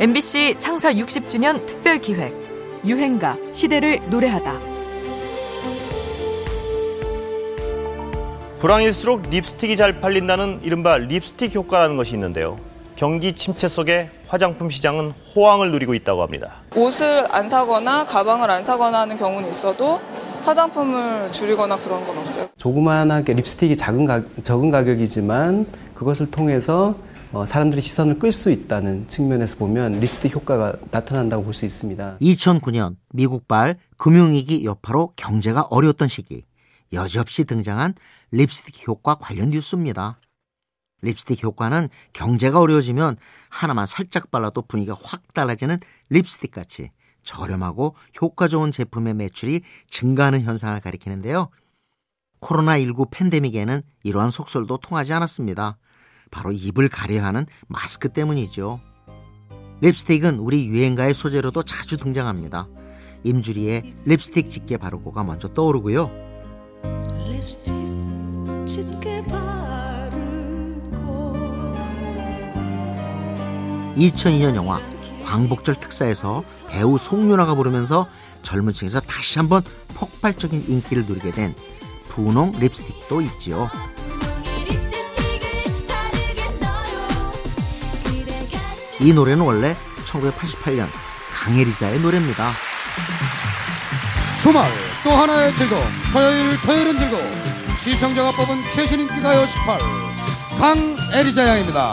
MBC 창사 60주년 특별 기획 유행가 시대를 노래하다. 불황일수록 립스틱이 잘 팔린다는 이른바 립스틱 효과라는 것이 있는데요. 경기 침체 속에 화장품 시장은 호황을 누리고 있다고 합니다. 옷을 안 사거나 가방을 안 사거나 하는 경우는 있어도 화장품을 줄이거나 그런 건 없어요. 조그만하게 립스틱이 작은 가, 적은 가격이지만 그것을 통해서 어, 사람들의 시선을 끌 수 있다는 측면에서 보면 립스틱 효과가 나타난다고 볼 수 있습니다. 2009년 미국발 금융위기 여파로 경제가 어려웠던 시기 여지없이 등장한 립스틱 효과 관련 뉴스입니다. 립스틱 효과는 경제가 어려워지면 하나만 살짝 발라도 분위기가 확 달라지는 립스틱 같이 저렴하고 효과 좋은 제품의 매출이 증가하는 현상을 가리키는데요. 코로나19 팬데믹에는 이러한 속설도 통하지 않았습니다. 바로 입을 가려 하는 마스크 때문이죠. 립스틱은 우리 유행가의 소재로도 자주 등장합니다. 임주리의 립스틱 짙게 바르고가 먼저 떠오르고요. 립스틱 짙게 바르고 2002년 영화 광복절 특사에서 배우 송윤아가 부르면서 젊은 층에서 다시 한번 폭발적인 인기를 누리게 된 분홍 립스틱도 있지요. 이 노래는 원래 1988년 강혜리자의 노래입니다. 주말 또 하나의 즐거움 토요일 토요일은 즐거움 시청자가 뽑은 최신 인기 가요 18 강혜리자 양입니다.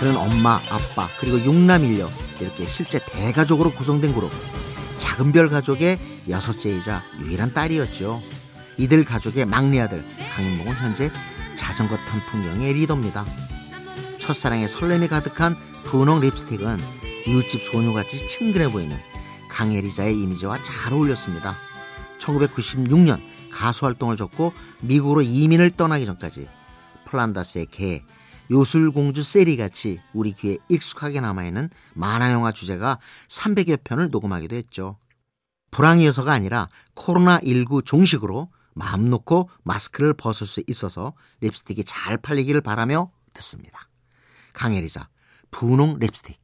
그는 엄마, 아빠, 그리고 육남 일녀 이렇게 실제 대가족으로 구성된 그룹. 작은 별 가족의 여섯째이자 유일한 딸이었죠. 이들 가족의 막내 아들 강인봉은 현재 자전거 탄 풍경의 리더입니다. 첫사랑의 설렘이 가득한 분홍 립스틱은 이웃집 소녀같이 친근해 보이는 강혜리자의 이미지와 잘 어울렸습니다. 1996년 가수 활동을 접고 미국으로 이민을 떠나기 전까지 플란다스의 개, 요술공주 세리같이 우리 귀에 익숙하게 남아있는 만화영화 주제가 300여 편을 녹음하기도 했죠. 불황이어서가 아니라 코로나19 종식으로 마음 놓고 마스크를 벗을 수 있어서 립스틱이 잘 팔리기를 바라며 듣습니다. 강혜리자 분홍 립스틱